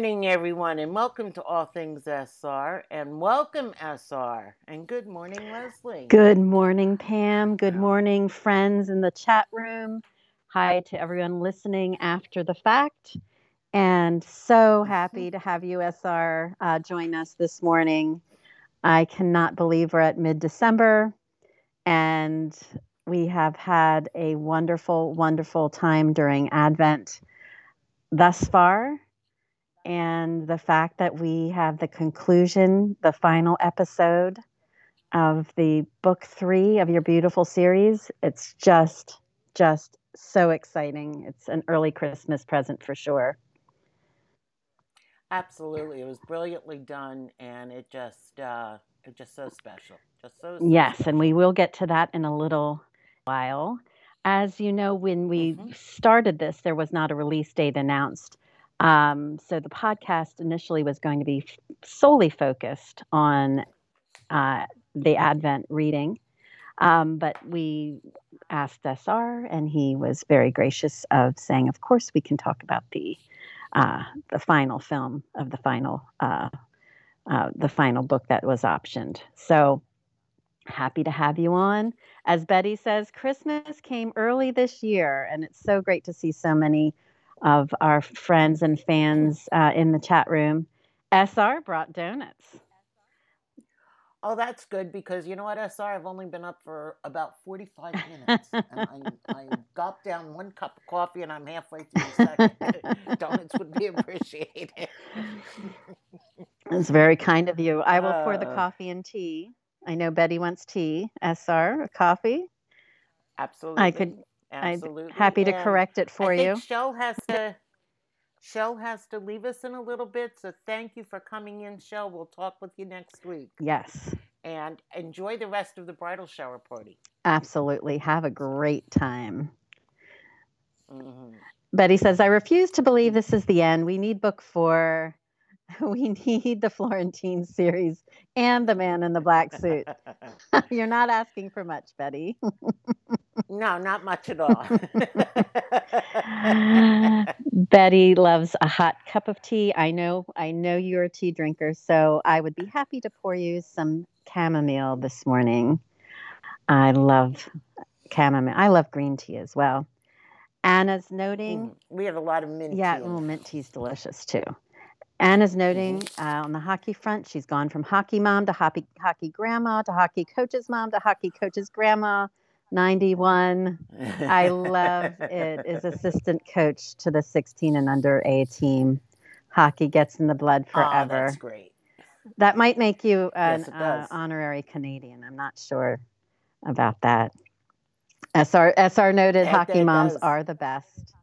morning, everyone, and welcome to All Things SR. And welcome, SR. And good morning, Leslie. Good morning, Pam. Good morning, friends in the chat room. Hi to everyone listening after the fact. And so happy to have you, SR, uh, join us this morning. I cannot believe we're at mid December and we have had a wonderful, wonderful time during Advent thus far and the fact that we have the conclusion, the final episode of the book three of your beautiful series. It's just, just so exciting. It's an early Christmas present for sure. Absolutely, it was brilliantly done, and it just, uh, it's just so special. Just so. Special. Yes, and we will get to that in a little while. As you know, when we mm-hmm. started this, there was not a release date announced. Um, so the podcast initially was going to be solely focused on uh, the Advent reading. Um, but we asked SR, and he was very gracious of saying, "Of course, we can talk about the uh, the final film of the final uh, uh, the final book that was optioned." So happy to have you on. As Betty says, Christmas came early this year, and it's so great to see so many of our friends and fans uh, in the chat room. SR brought donuts. Oh, that's good because you know what, SR? I've only been up for about 45 minutes. and I, I got down one cup of coffee and I'm halfway through the second. Donuts would be appreciated. That's very kind of you. I will uh, pour the uh. coffee and tea. I know Betty wants tea. SR, coffee. Absolutely. I could Absolutely. I'm happy to and correct it for I you. Shell has to Shell has to leave us in a little bit, so thank you for coming in, Shell. We'll talk with you next week. Yes. And enjoy the rest of the bridal shower party. Absolutely. Have a great time. Mm-hmm. Betty says, I refuse to believe this is the end. We need book four. We need the Florentine series and the man in the black suit. You're not asking for much, Betty. No, not much at all. Betty loves a hot cup of tea. I know I know you're a tea drinker, so I would be happy to pour you some chamomile this morning. I love chamomile. I love green tea as well. Anna's noting. Mm, we have a lot of mint yeah, tea. Yeah, mint tea is delicious too. Anna's noting mm-hmm. uh, on the hockey front, she's gone from hockey mom to hockey, hockey grandma to hockey coach's mom to hockey coach's grandma. 91. I love it. Is assistant coach to the 16 and under A team. Hockey gets in the blood forever. Oh, that's great. That might make you an yes, uh, honorary Canadian. I'm not sure about that. SR, SR noted hockey moms does. are the best.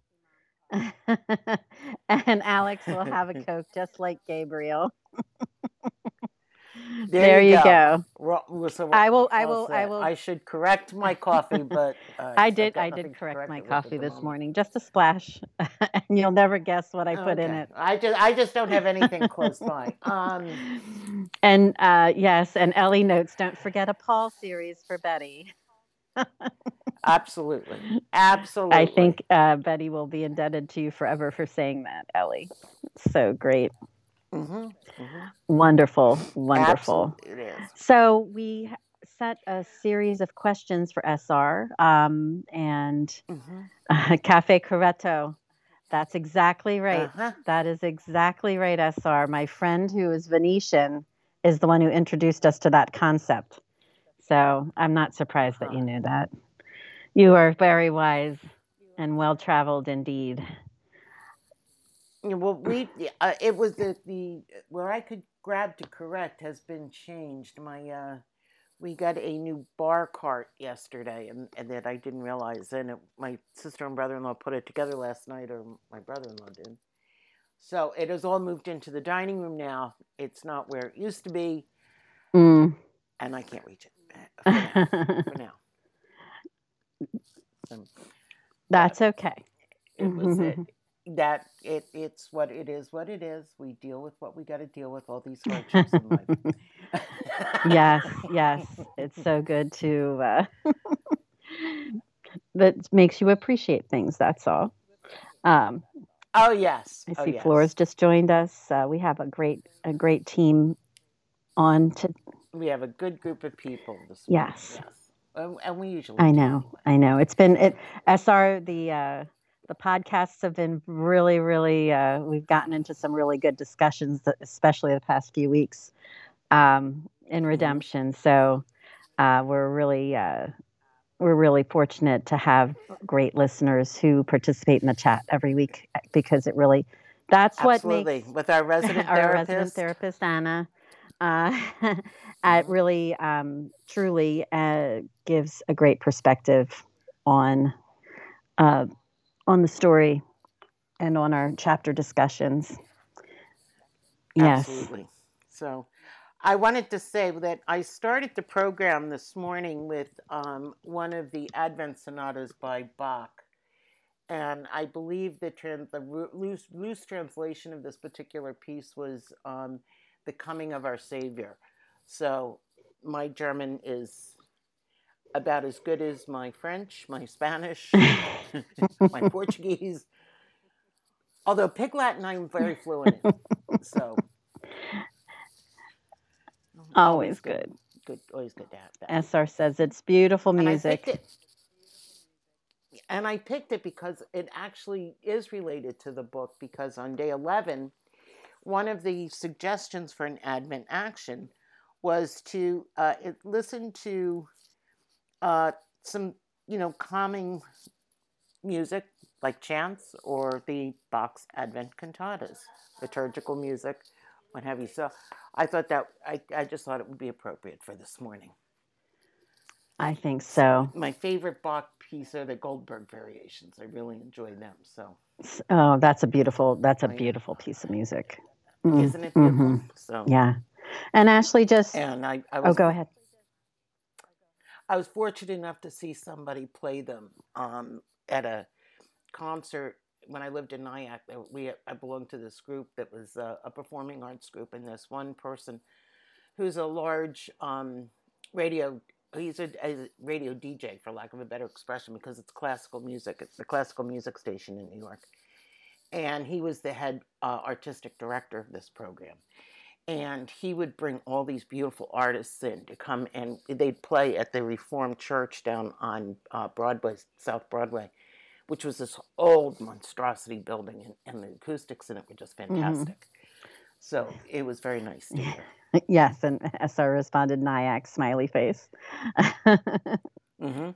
and Alex will have a Coke just like Gabriel. There, there you, you go. go. so I will. I will. I will. I should correct my coffee, but uh, I did. I did correct my coffee this moment. morning, just a splash, and you'll never guess what I put okay. in it. I just. I just don't have anything close by. Um, and uh, yes, and Ellie notes. Don't forget a Paul series for Betty. Absolutely. Absolutely. I think uh, Betty will be indebted to you forever for saying that, Ellie. So great. Mm-hmm. Mm-hmm. Wonderful. Wonderful. So we set a series of questions for SR um, and mm-hmm. uh, Cafe Corretto. That's exactly right. Uh-huh. That is exactly right, SR. My friend who is Venetian is the one who introduced us to that concept. So I'm not surprised uh-huh. that you knew that. You are very wise and well traveled indeed. Well, we uh, it was the, the where I could grab to correct has been changed. My uh, we got a new bar cart yesterday, and, and that I didn't realize. And it, my sister and brother in law put it together last night, or my brother in law did. So it has all moved into the dining room now. It's not where it used to be, mm. and I can't reach it uh, for now. for now. That's okay. It was it. That it it's what it is. What it is. We deal with what we got to deal with. All these hardships in life. yes, yes. It's so good to. Uh, that makes you appreciate things. That's all. Um, Oh yes. I oh, see yes. Flora's just joined us. Uh, we have a great a great team on to. We have a good group of people this. Yes. Yes. And, we usually. I know. anyway. I know. It's been it. SR the uh, the podcasts have been really really. Uh, we've gotten into some really good discussions, especially the past few weeks, um, in redemption. So uh, we're really. Uh, we're really fortunate to have great listeners who participate in the chat every week because it really that's what Absolutely. makes With our resident our therapist. resident therapist Anna. Uh, it Mhm. really, um, truly uh, gives a great perspective on uh, on the story and on our chapter discussions. Yes. Absolutely. So I wanted to say that I started the program this morning with um, one of the Advent sonatas by Bach. And I believe the, trans- the loose, loose translation of this particular piece was um, The Coming of Our Savior. So my German is about as good as my French, my Spanish, my Portuguese. Although Pig Latin I'm very fluent in. So Always good. Good, always good to have that. SR says it's beautiful music. And I it. And I picked it because it actually is related to the book because on day 11, one of the suggestions for an Advent action was to uh, listen to uh, some, you know, calming music like chants or the Bach's Advent cantatas, liturgical music, what have you. So I thought that, I, I just thought it would be appropriate for this morning. I think so. My favorite Bach piece are the Goldberg variations. I really enjoy them. So, Oh, that's a beautiful. That's a beautiful piece of music. Mm, isn't it beautiful? mhm. So, Yeah. And Ashley just. and I, I Oh, go ahead. I was fortunate enough to see somebody play them um, at a concert when I lived in Nyack. uh, We I belonged to this group that was a, a performing arts group, and this one person who's a large um, radio. He's a, a radio DJ, for lack of a better expression, because it's classical music. It's the classical music station in New York, and he was the head uh, artistic director of this program and he would bring all these beautiful artists in to come and they'd play at the Reformed Church down on uh, Broadway, South Broadway, which was this old monstrosity building, and, and the acoustics in it were just fantastic. So it was very nice to hear. Yes, and SR responded, Nyack, smiley face. hmm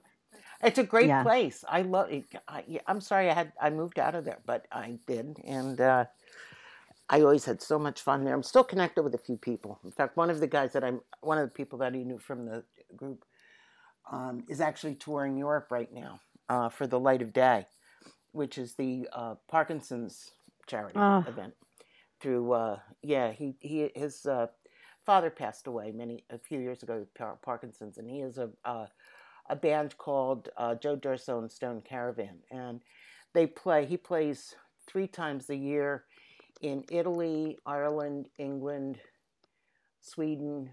It's a great Yeah. place. I love it. I, I'm sorry I had I moved out of there, but I did, and uh, I always had so much fun there. I'm still connected with a few people. In fact, one of the guys that I'm one of the people that he knew from the group um, is actually touring Europe right now uh, for the Light of Day, which is the uh, Parkinson's charity Oh. event. Through uh, yeah, he he his uh, father passed away many a few years ago with Parkinson's, and he has a uh, a band called uh, Joe D'Urso and Stone Caravan, and they play. He plays three times a year in Italy, Ireland, England, Sweden,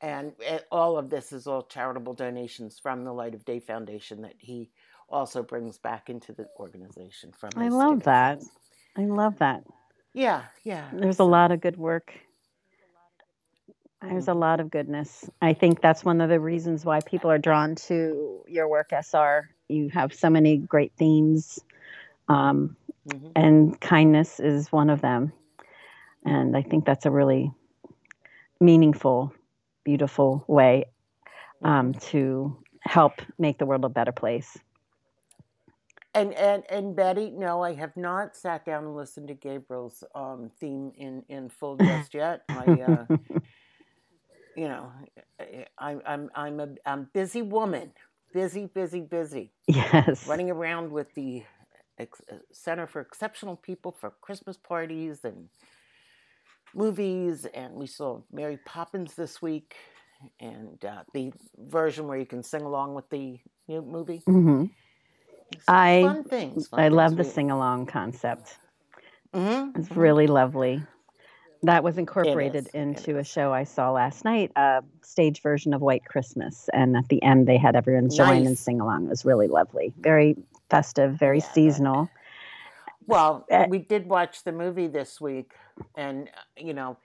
and all of this is all charitable donations from the Light of Day Foundation that he also brings back into the organization. From I love that. I love that. Yeah, yeah. There's a lot of good work. There's a lot of goodness. I think that's one of the reasons why people are drawn to your work, SR. You have so many great themes, um, Mhm. and kindness is one of them. And I think that's a really meaningful, beautiful way um, to help make the world a better place. And and and Betty, no, I have not sat down and listened to Gabriel's um, theme in in full just yet. I, uh, you know, I- I'm I'm I'm a I'm busy woman, busy, busy, busy, yes. running around with the ex- uh, Center for Exceptional People for Christmas parties and movies, and we saw Mary Poppins this week, and uh, the version where you can sing along with the new movie. hmm I- fun things. Fun I love the sing along concept. Mhm, It's really lovely. That was incorporated into a show I saw last night, a stage version of White Christmas. And at the end, they had everyone join and sing along. It was really lovely. Very festive, very Yeah, seasonal. Well, Eh. we did watch the movie this week, and uh, you know,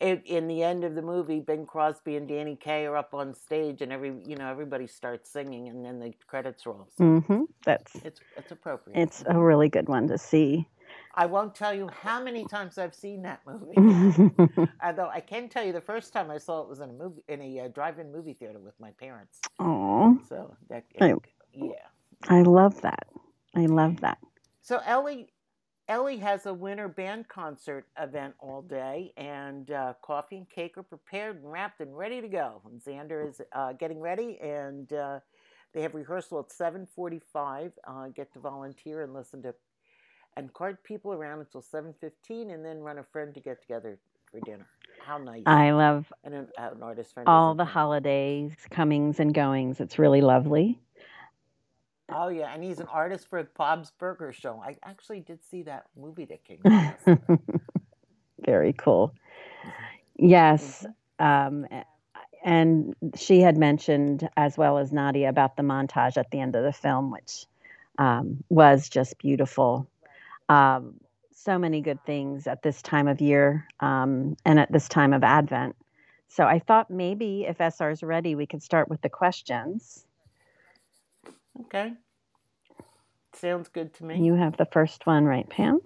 it, in the end of the movie, Bing Crosby and Danny Kaye are up on stage, and every you know everybody starts singing, and then the credits roll. So hmm That's it's it's appropriate. it's a really good one to see. I won't tell you how many times I've seen that movie. Although I can tell you, the first time I saw it was in a movie in a uh, drive-in movie theater with my parents. Oh, So that I- yeah. I love that. I love that. So Ellie, Ellie has a winter band concert event all day, and uh, coffee and cake are prepared and wrapped and ready to go. And Xander is uh, getting ready, and uh, they have rehearsal at seven forty-five. Uh, get to volunteer and listen to, and cart people around until seven fifteen, and then run a friend to get together for dinner. How nice! I love and an, an artist friend. all the holidays comings and goings. It's really lovely. Oh yeah, and he's an artist for Bob's Burger Show. I actually did see that movie that came out. Very cool. Yes. Um, and she had mentioned, as well as Nadia, about the montage at the end of the film, which um, was just beautiful. Um, so many good things at this time of year um, and at this time of Advent. So I thought maybe if SR is ready, we could start with the questions. Okay. Sounds good to me. You have the first one, right, Pam?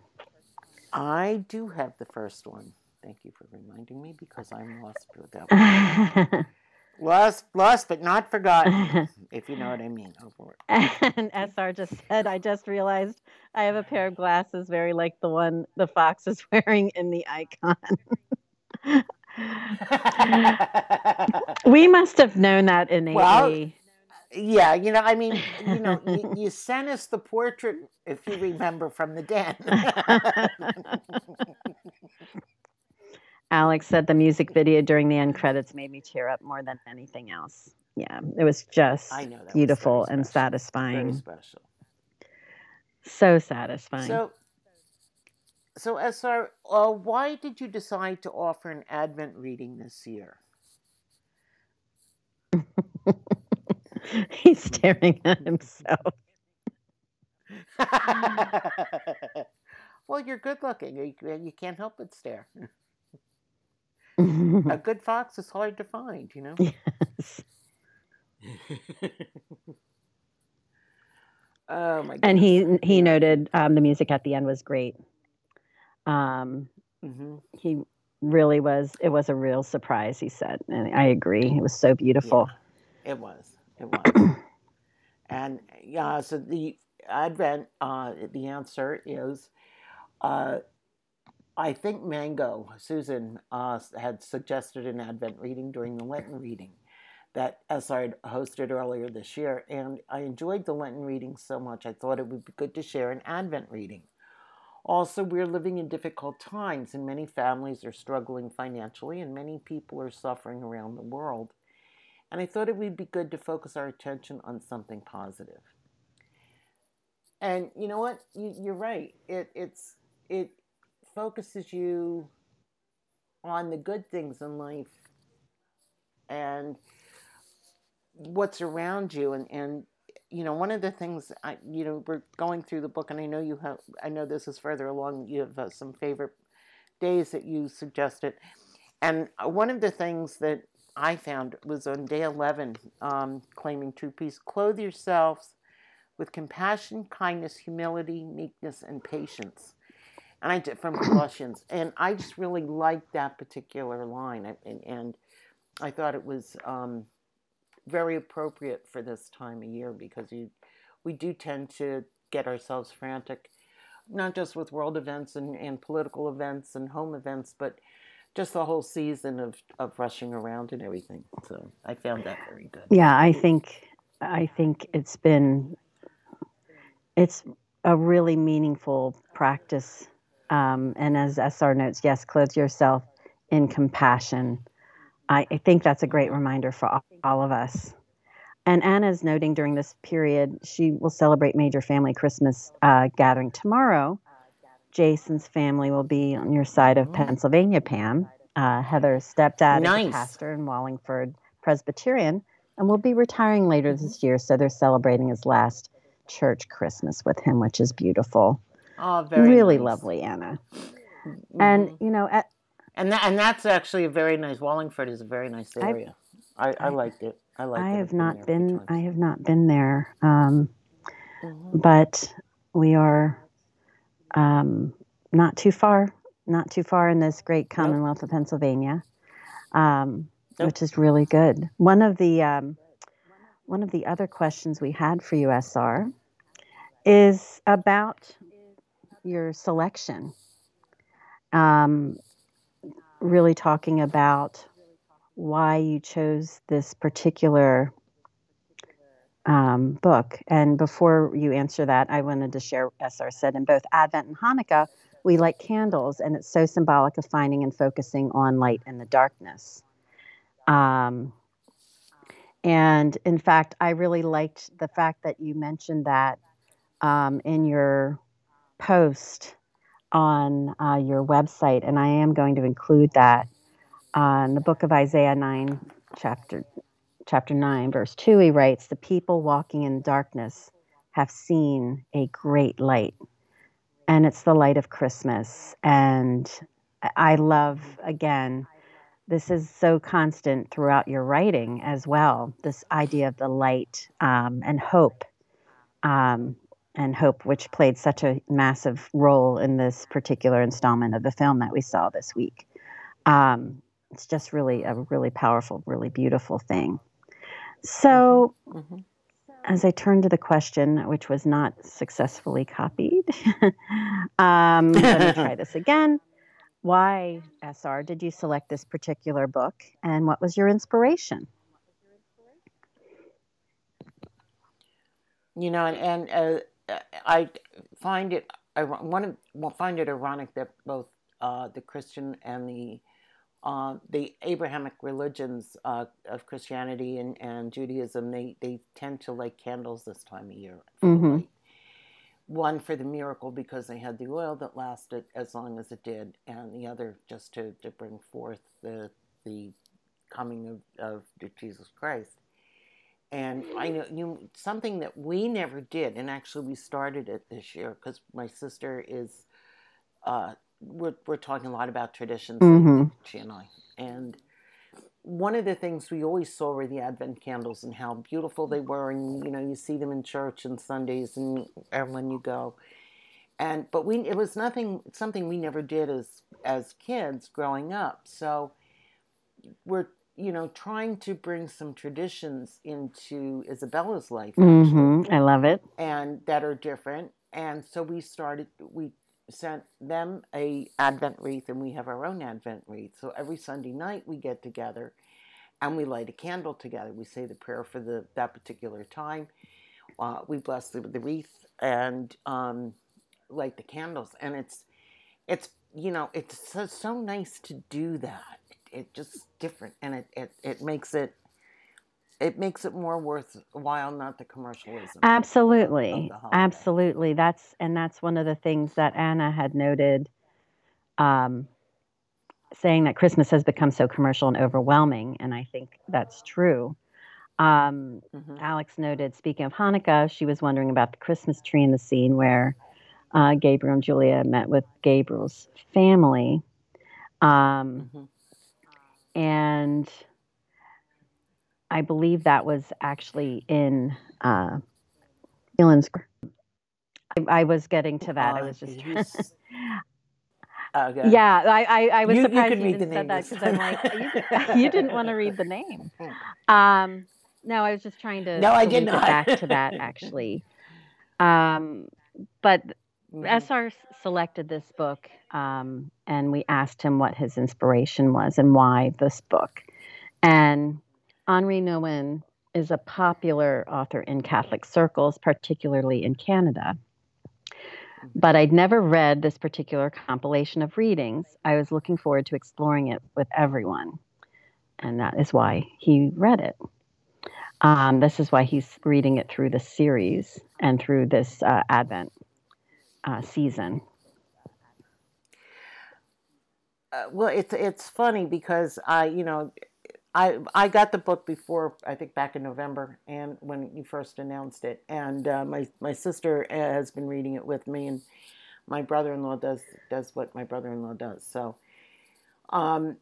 I do have the first one. Thank you for reminding me because I'm lost with that one. Lost, lost, but not forgotten, if you know what I mean. Oh, boy. And SR just said, I just realized I have a pair of glasses very like the one the fox is wearing in the icon. we must have known that innately. Well, yeah, you know, I mean, you know, you, you sent us the portrait, if you remember, from the den. Alex said the music video during the end credits made me tear up more than anything else. Yeah, it was just that was beautiful and special. Very satisfying. special. So satisfying. So, so SR, uh, why did you decide to offer an Advent reading this year? He's staring at himself. well, you're good looking. You, you can't help but stare. Mm-hmm. A good fox is hard to find, you know? Yes. oh, my goodness. and he he noted um, the music at the end was great. Um, hmm he really was. It was a real surprise. He said, and I agree. It was so beautiful. It was. It was. and yeah, so the Advent, uh, the answer is, uh, I think Mango, Susan, uh, had suggested an Advent reading during the Lenten reading that SR hosted earlier this year. And I enjoyed the Lenten reading so much, I thought it would be good to share an Advent reading. Also, we're living in difficult times, and many families are struggling financially, and many people are suffering around the world and I thought it would be good to focus our attention on something positive. And you know what? You, you're right. It it's it focuses you on the good things in life and what's around you and and you know one of the things I you know we're going through the book and I know you have I know this is further along you have uh, some favorite days that you suggested and uh, one of the things that I found was on day 11, um, claiming true peace. Clothe yourselves with compassion, kindness, humility, meekness, and patience. And I did from Colossians, and I just really liked that particular line, and, and I thought it was um, very appropriate for this time of year because you, we do tend to get ourselves frantic, not just with world events and, and political events and home events, but just the whole season of, of rushing around and everything. So I found that very good. Yeah, I think I think it's been it's a really meaningful practice. Um, and as SR notes, yes, clothe yourself in compassion. I, I think that's a great reminder for all, all of us. And Anna's noting during this period, she will celebrate major family Christmas uh, gathering tomorrow. Jason's family will be on your side of Oh. Pennsylvania, Pam. Uh, Heather's stepdad is a pastor in Wallingford Presbyterian and will be retiring later this year. So they're celebrating his last church Christmas with him, which is beautiful. Oh, very really nice. lovely, Anna. Mhm. And you know, at, and that, and that's actually a very nice. Wallingford is a very nice area. I, I, I- liked it. I liked I it. have not a been. I have not been there, um, Mhm. but we are um, not too far. Not too far in this great Commonwealth of Pennsylvania, um, Nope. which is really good. One of the um, one of the other questions we had for you, SR, is about your selection. Um, really talking about why you chose this particular um, book. And before you answer that, I wanted to share, SR said, in both Advent and Hanukkah, we light candles, and it's so symbolic of finding and focusing on light in the darkness. Um, and in fact, I really liked the fact that you mentioned that um, in your post on uh, your website, and I am going to include that uh, in the book of Isaiah 9, chapter chapter 9, verse 2, he writes, The people walking in darkness have seen a great light. And it's the light of Christmas. And I love, again, this is so constant throughout your writing as well this idea of the light um, and hope. Um, and hope, which played such a massive role in this particular installment of the film that we saw this week. Um, it's just really a really powerful, really beautiful thing. So, Mhm. as I turn to the question, which was not successfully copied, um, let me try this again. Why, SR, did you select this particular book, and what was your inspiration? You know, and, and uh, I find it I one of well, find it ironic that both uh, the Christian and the uh, the Abrahamic religions uh, of Christianity and, and Judaism they, they tend to light candles this time of year Mhm. One for the miracle because they had the oil that lasted as long as it did, and the other just to, to bring forth the the coming of, of Jesus Christ. And I know you something that we never did, and actually we started it this year because my sister is. Uh, we're we're talking a lot about traditions, Mhm. she and I, and one of the things we always saw were the Advent candles and how beautiful they were, and you know you see them in church and Sundays and everyone you go, and but we it was nothing something we never did as as kids growing up, so we're you know trying to bring some traditions into Isabella's life actually hmm I love it. and that are different. And so we started. We sent them a Advent wreath, and we have our own Advent wreath. So every Sunday night we get together, and we light a candle together. We say the prayer for the that particular time. Uh, we bless the, the wreath and um, light the candles, and it's it's you know it's so, so nice to do that. It, it just different, and it, it it makes it it makes it more worthwhile, not the commercialism. Absolutely. the. Absolutely. That's and that's one of the things that Anna had noted um, saying that Christmas has become so commercial and overwhelming and I think that's true. Um, Mhm. Alex noted speaking of Hanukkah, she was wondering about the Christmas tree in the scene where uh, Gabriel and Julia met with Gabriel's family. Um, Mhm. and I believe that was actually in uh, Ellen's. I, I was getting to that. I Uh, was just. Okay. yeah, I, I, I was You- you surprised could you, didn't said that because I'm like, you, you didn't want to read the name. Um, no, I was just trying to. No, I did not. back to that actually. Um, but Mhm. SR selected this book, um, and we asked him what his inspiration was and why this book. And Henri Nouwen is a popular author in Catholic circles, particularly in Canada. But I'd never read this particular compilation of readings. I was looking forward to exploring it with everyone. And that is why he read it. Um, this is why he's reading it through the series and through this uh, Advent uh, season. Uh, well, it's it's funny because I, you know, I I got the book before I think back in November, and when you first announced it, and uh, my my sister has been reading it with me, and my brother-in-law does does what my brother-in-law does. So, um,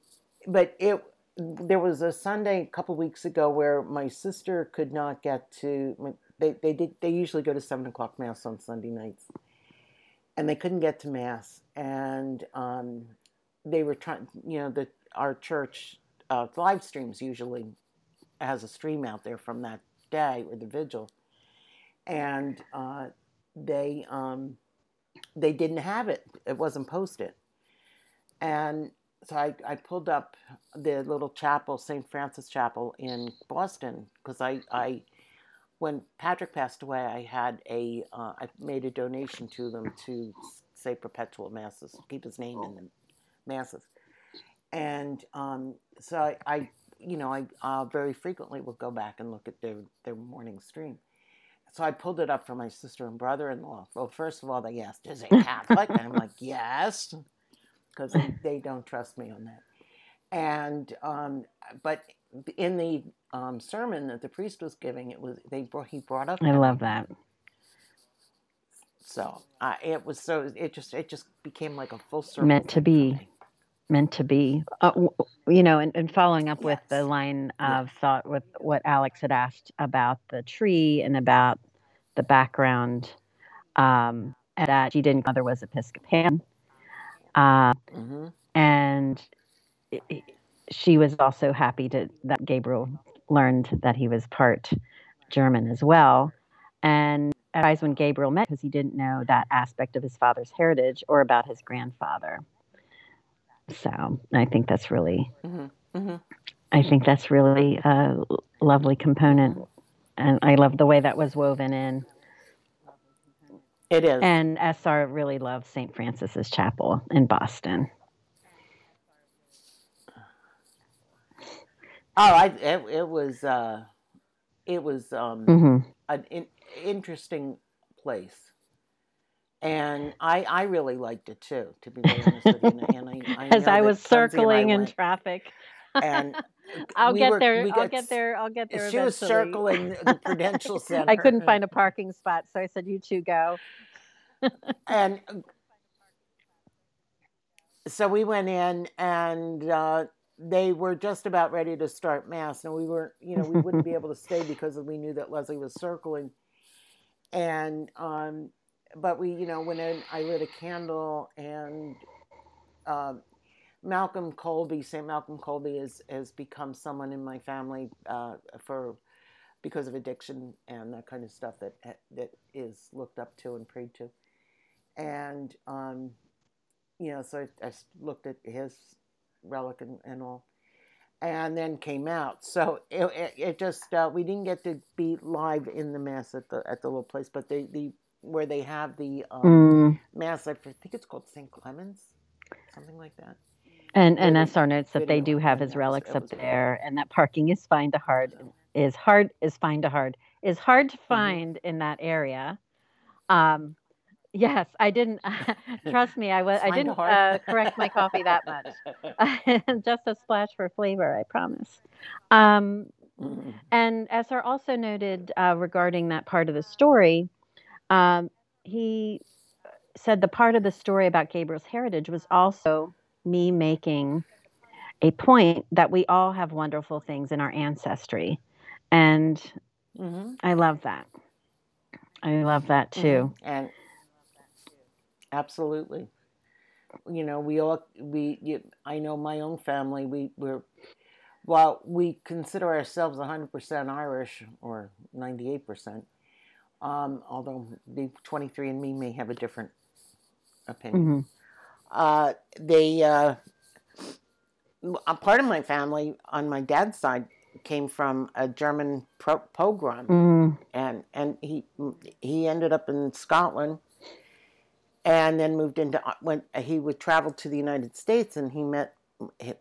but it there was a Sunday a couple weeks ago where my sister could not get to. They they did they usually go to seven o'clock mass on Sunday nights, and they couldn't get to mass, and um, they were trying. You know, the our church uh, live streams usually has a stream out there from that day or the vigil, and uh, they um, they didn't have it. It wasn't posted, and so I, I pulled up the little chapel, St. Francis Chapel in Boston, because I, I when Patrick passed away, I had a uh, I made a donation to them to say perpetual masses, keep his name in the masses, and um, so I, I, you know I uh, very frequently will go back and look at their their morning stream. So I pulled it up for my sister and brother-in-law. Well, first of all, they asked, "Is it Catholic?" and I'm like, "Yes." because they, they, don't trust me on that. And um, but in the um, sermon that the priest was giving, it was they brought he brought up. I love that. So uh, it was so it just it just became like a full circle. Meant to be, meant to be. Uh, you know, and, and following up yes. with the line of yeah. thought with what Alex had asked about the tree and about the background, um, that she didn't mother was Episcopalian uh, mm-hmm. And it, it, she was also happy to that Gabriel learned that he was part German as well. And at when Gabriel met, because he didn't know that aspect of his father's heritage or about his grandfather. So I think that's really, mm-hmm. Mm-hmm. I think that's really a lovely component, and I love the way that was woven in. It is. And SR really loves St. Francis's Chapel in Boston. Oh, I it, it was uh, it was um, mm-hmm. an in, interesting place, and I I really liked it too. To be honest with you, and I, I as I was circling in traffic, and I'll we get were, there. I'll got, get there. I'll get there. She eventually. was circling the Prudential Center. I couldn't find a parking spot, so I said, "You two go." and so we went in, and uh, they were just about ready to start mass, and we were, you know, we wouldn't be able to stay because we knew that Leslie was circling, and um, but we, you know, in. I lit a candle and. Um, Malcolm Colby, St. Malcolm Colby, has has become someone in my family uh, for because of addiction and that kind of stuff that that is looked up to and prayed to, and um, you know, so I, I, looked at his relic and, and, all, and then came out. So it, it, it just uh, we didn't get to be live in the mass at the at the little place, but the the where they have the um, mm. mass, I think it's called St. Clements, something like that. And and SR notes that they do have his relics up there, and that parking is fine to hard is hard is fine to hard is hard to mm-hmm. find mm-hmm. in that area. Um, yes, I didn't. trust me, I was. I didn't uh, correct my coffee that much. Just a splash for flavor, I promise. Um, mm-hmm. And SR also noted uh, regarding that part of the story, um, he said the part of the story about Gabriel's heritage was also me making a point that we all have wonderful things in our ancestry. And mm-hmm. I love that. I love that too. Mm-hmm. And absolutely. You know, we all, we, you, I know my own family, we, we're, while we consider ourselves 100% Irish or 98%, um, although the 23andMe may have a different opinion. Mm-hmm uh, they uh, a part of my family on my dad's side came from a German pro- pogrom, mm. and and he he ended up in Scotland, and then moved into went he would travel to the United States, and he met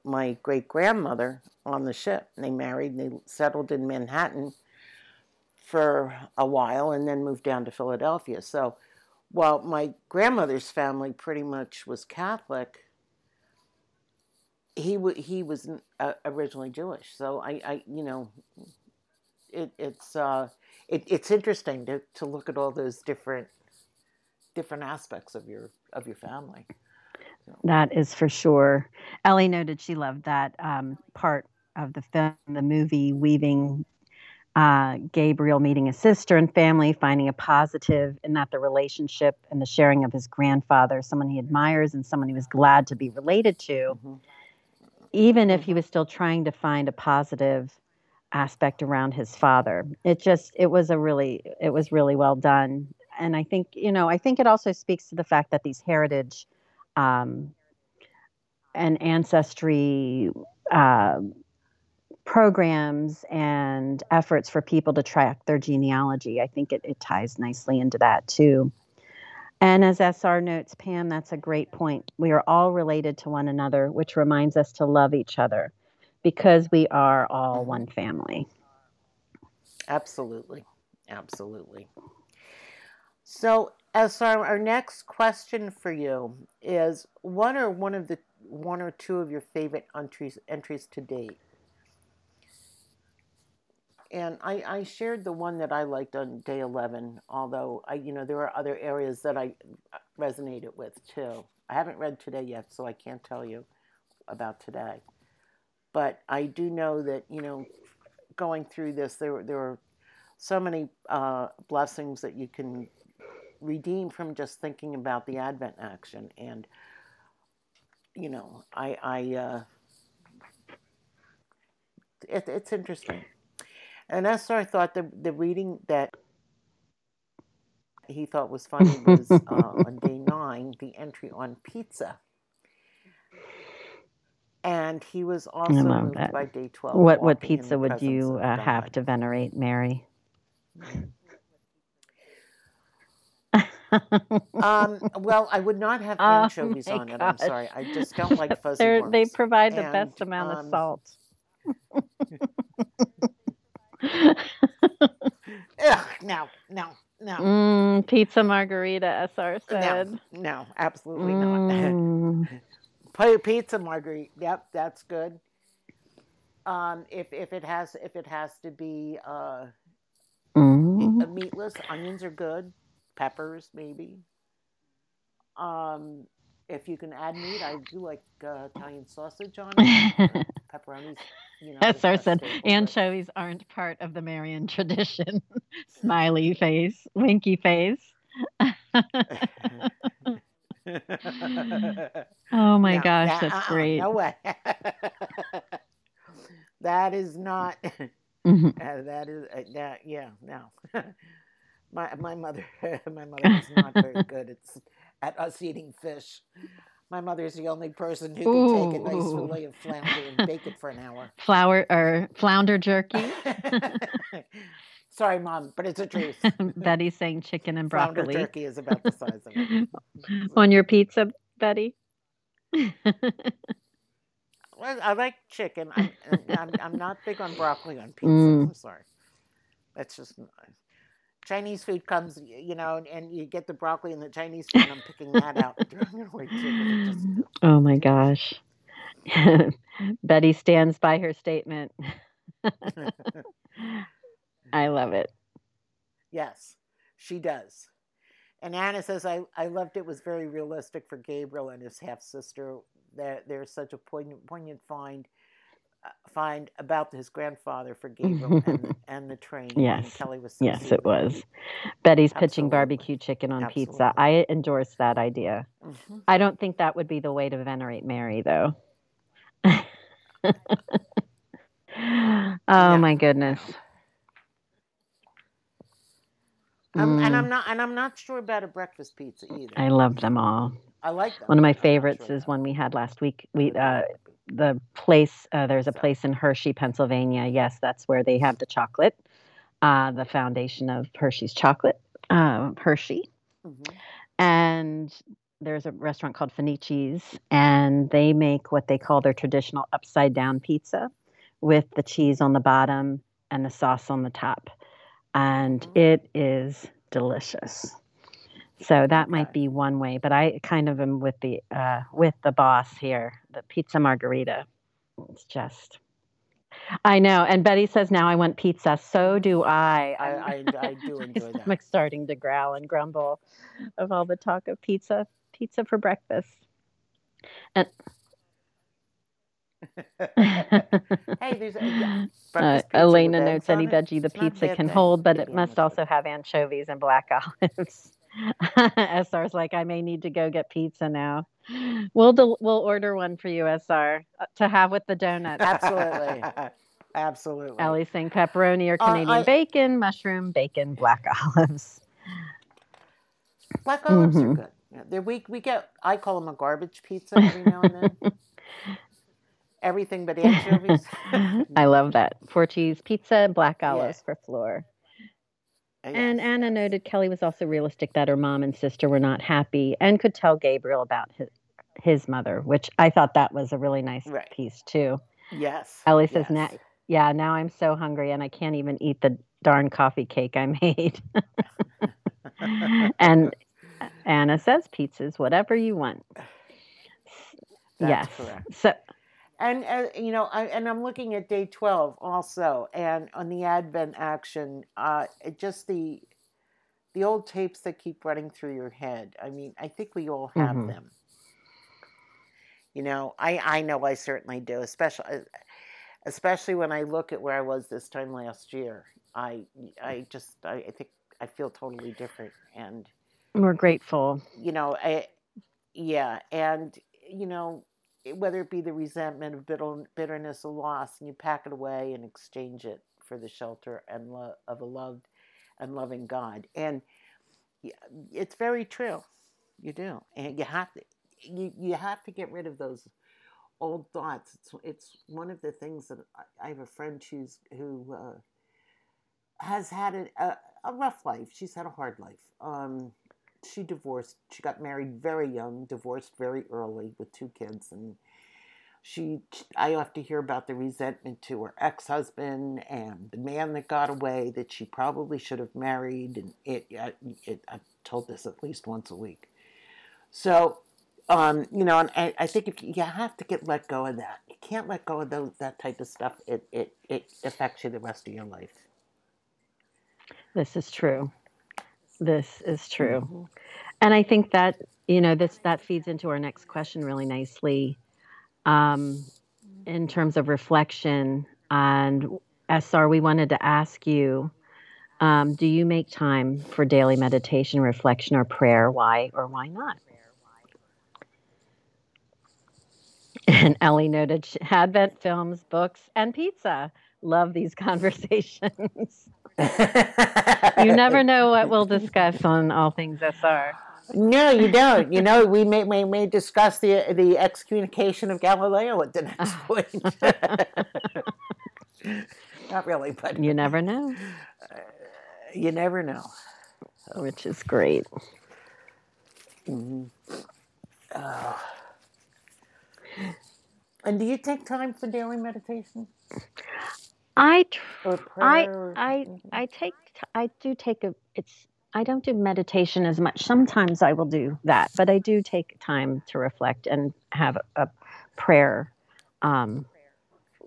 my great grandmother on the ship. And they married, and they settled in Manhattan for a while, and then moved down to Philadelphia. So while my grandmother's family pretty much was Catholic, he w- he was uh, originally Jewish. So I, I you know, it, it's uh, it, it's interesting to, to look at all those different different aspects of your of your family. That is for sure. Ellie noted she loved that um, part of the film, the movie, weaving uh, Gabriel meeting his sister and family, finding a positive in that the relationship and the sharing of his grandfather, someone he admires and someone he was glad to be related to, mm-hmm. even if he mm-hmm. was still trying to find a positive aspect around his father. It just it was a really it was really well done, and I think you know I think it also speaks to the fact that these heritage um, and ancestry. Uh, programs and efforts for people to track their genealogy. I think it, it ties nicely into that too. And as SR notes, Pam, that's a great point. We are all related to one another, which reminds us to love each other because we are all mm-hmm. one family. Absolutely. Absolutely. So, SR, our next question for you is what are one of the one or two of your favorite entries entries to date? And I, I shared the one that I liked on day 11, although I, you know, there are other areas that I uh, resonated with too. I haven't read today yet, so I can't tell you about today. But I do know that, you know, going through this, there, there are so many uh, blessings that you can redeem from just thinking about the Advent action. And, you know, I, I, uh, it, it's interesting. And SR thought the, the reading that he thought was funny was uh, on day nine, the entry on pizza. And he was also moved that. by day 12. What, what pizza would you uh, have to venerate, Mary? um, well, I would not have oh anchovies oh on it. I'm sorry. I just don't like fuzzy They're, worms. They provide and, the best amount um, of salt. Ugh, no, no, no. Mm, pizza margarita, SR said. No, no absolutely mm. not. pizza margarita. Yep, that's good. Um, if if it has if it has to be uh, mm. meatless, onions are good. Peppers maybe. Um, if you can add meat, I do like uh, Italian sausage on it. Pepperonis. You know, SR said anchovies aren't part of the Marian tradition. Smiley face, winky face. oh my gosh, that's uh-uh, great. No way. that is not. Mm-hmm. Uh, that is uh, that. Yeah, no. my my mother my mother is not very good. It's at us eating fish. My mother is the only person who can take a nice ooh. fillet of flounder and bake it for an hour. Flour or flounder jerky. Sorry, mom, but it's a truth. Betty's saying chicken and broccoli. Flounder jerky is about the size of it. On your pizza, Betty. well, I like chicken. I'm, I'm, I'm, not big on broccoli on pizza. Mm. I'm sorry. That's just Chinese food comes, you know, and you get the broccoli and the Chinese food, and I'm picking that out. oh my gosh. Betty stands by her statement. I love it. Yes, she does. And Anna says, I, I loved it was very realistic for Gabriel and his half sister. That there's such a poignant, poignant find find about his grandfather for Gabriel and, and, the train. Yes, Kelly was. So yes, it was. Betty's Absolutely. pitching barbecue chicken on Absolutely. pizza. I endorse that idea. Mm-hmm. I don't think that would be the way to venerate Mary, though. oh yeah. my goodness. Um, mm. And I'm not, and I'm not sure about a breakfast pizza either. I love them all. I like them. One of my favorites sure is one we had last week. We uh, the place uh, there's a place in Hershey, Pennsylvania. Yes, that's where they have the chocolate, uh, the foundation of Hershey's chocolate, uh, Hershey, mm-hmm. and there's a restaurant called Fenicci's, and they make what they call their traditional upside down pizza, with the cheese on the bottom and the sauce on the top, and mm-hmm. it is delicious. So that okay. might be one way, but I kind of am with the uh, with the boss here, the pizza margarita. It's just, I know. And Betty says now I want pizza. So do I. I, I, I do enjoy that. I'm starting to growl and grumble of all the talk of pizza. pizza for breakfast. And hey, there's a, yeah, uh, Elena notes any veggie the pizza can hold, but it must also have anchovies and black olives. SR's like, I may need to go get pizza now. We'll del- we'll order one for you, SR, uh, to have with the donuts. Absolutely. Absolutely. Ellie's saying pepperoni or Canadian uh, I, bacon, mushroom, bacon, black olives. Black olives mm-hmm. are good. Yeah, we we get I call them a garbage pizza every now and then. Everything but anchovies. I love that. Four cheese pizza, black olives yeah. for floor. Uh, yes. And Anna noted Kelly was also realistic that her mom and sister were not happy and could tell Gabriel about his his mother, which I thought that was a really nice right. piece too. Yes. Ellie says, yes. "Yeah, now I'm so hungry and I can't even eat the darn coffee cake I made." and Anna says, "Pizzas, whatever you want." That's yes. Correct. So and uh, you know, I, and I'm looking at day twelve also, and on the Advent action, uh, just the the old tapes that keep running through your head. I mean, I think we all have mm-hmm. them. You know, I I know I certainly do, especially uh, especially when I look at where I was this time last year. I I just I, I think I feel totally different, and we're grateful. You know, I yeah, and you know whether it be the resentment of bitter, bitterness or loss, and you pack it away and exchange it for the shelter and lo- of a loved and loving God. And it's very true. You do, and you have to. You you have to get rid of those old thoughts. It's it's one of the things that I, I have a friend who's who uh, has had a, a, a rough life. She's had a hard life. Um, she divorced. She got married very young, divorced very early with two kids, and she. I have to hear about the resentment to her ex-husband and the man that got away that she probably should have married, and it. it I've told this at least once a week. So, um, you know, and I, I think if you have to get let go of that, you can't let go of those, that type of stuff. It it it affects you the rest of your life. This is true. This is true. Mm-hmm. And I think that, you know, this that feeds into our next question really nicely. Um, in terms of reflection and SR, we wanted to ask you um, do you make time for daily meditation, reflection, or prayer? Why or why not? And Ellie noted Advent films, books, and pizza. Love these conversations you never know what we'll discuss on All Things SR. No, you don't. You know, we may, may, may discuss the the excommunication of Galileo at the next point. Not really, but you never know. Uh, you never know, which is great. Mm-hmm. Oh. And do you take time for daily meditation? I tr- I I I take I do take a it's I don't do meditation as much. Sometimes I will do that, but I do take time to reflect and have a, a prayer um,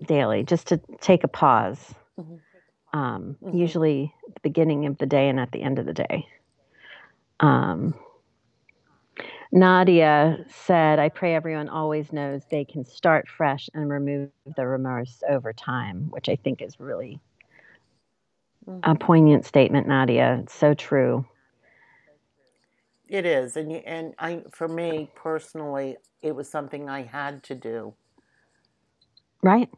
daily, just to take a pause. Mm-hmm. Um, mm-hmm. Usually, the beginning of the day and at the end of the day. Um, Nadia said, I pray everyone always knows they can start fresh and remove the remorse over time, which I think is really mm-hmm. a poignant statement, Nadia. It's so true. It is. And, and I, for me personally, it was something I had to do. Right.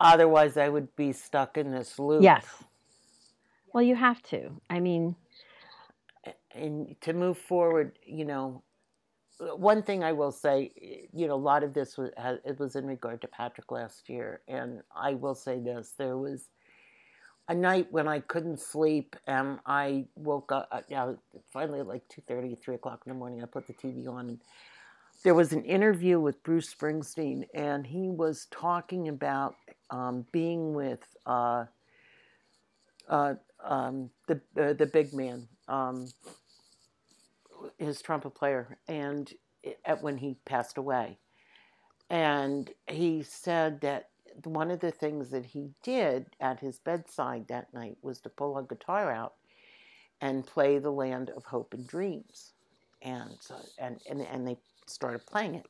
Otherwise, I would be stuck in this loop. Yes. Well, you have to. I mean, and to move forward, you know, one thing I will say, you know, a lot of this was it was in regard to Patrick last year, and I will say this: there was a night when I couldn't sleep, and I woke up. Yeah, finally at like 2.30, 3 o'clock in the morning, I put the TV on, and there was an interview with Bruce Springsteen, and he was talking about um, being with uh, uh, um, the uh, the big man. Um, his trumpet player, and at, when he passed away, and he said that one of the things that he did at his bedside that night was to pull a guitar out and play the land of hope and dreams. And so and and and they started playing it,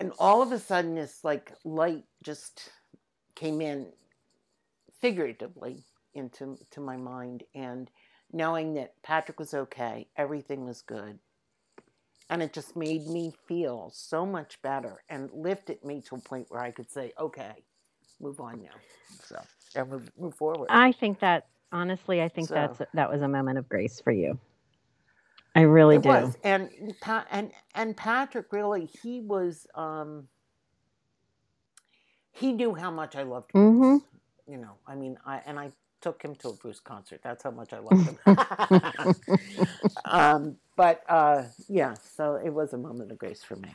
and all of a sudden this like light just came in figuratively into to my mind. And knowing that Patrick was okay, everything was good. And it just made me feel so much better and lifted me to a point where I could say, okay, move on now. So, and move, move forward. I think that, honestly, I think so, that's that was a moment of grace for you. I really do. Was. And, and, and Patrick really, he was, um, he knew how much I loved. Mm-hmm. You know, I mean, I, and I took him to a Bruce concert. That's how much I loved him. um, but uh, yeah, so it was a moment of grace for me.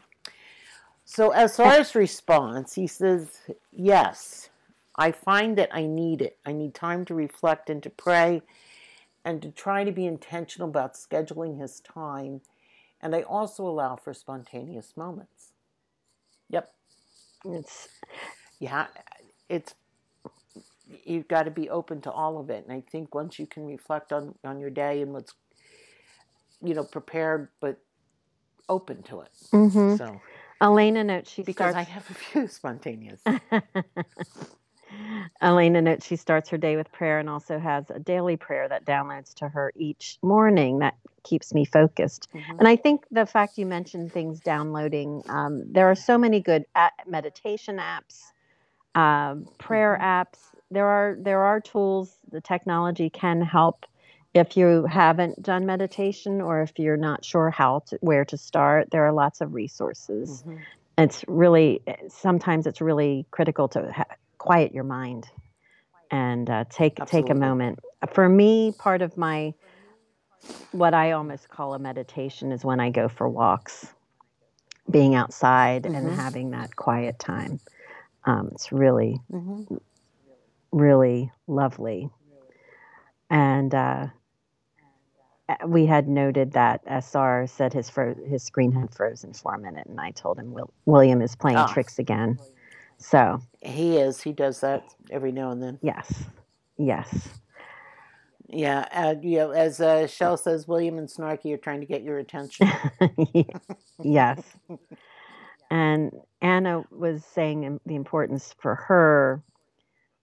So as far as response, he says, yes, I find that I need it. I need time to reflect and to pray and to try to be intentional about scheduling his time. And I also allow for spontaneous moments. Yep. It's yeah, it's you've got to be open to all of it. And I think once you can reflect on, on your day and what's, you know, prepared but open to it. Mm-hmm. So, Elena notes she because starts... I have a few spontaneous. Elena notes she starts her day with prayer and also has a daily prayer that downloads to her each morning that keeps me focused. Mm-hmm. And I think the fact you mentioned things downloading, um, there are so many good meditation apps, um, prayer mm-hmm. apps there are there are tools. The technology can help if you haven't done meditation or if you're not sure how to where to start. There are lots of resources. Mm-hmm. It's really sometimes it's really critical to ha- quiet your mind and uh, take Absolutely. take a moment. For me, part of my what I almost call a meditation is when I go for walks, being outside mm-hmm. and having that quiet time. Um, it's really, mm-hmm really lovely. And uh, we had noted that SR said his fro- his screen had frozen for a minute, and I told him Will- William is playing oh. tricks again. So he is. He does that every now and then. Yes. Yes. Yeah, uh, you know, as uh, Shell says, William and Snarky are trying to get your attention. yes. And Anna was saying the importance for her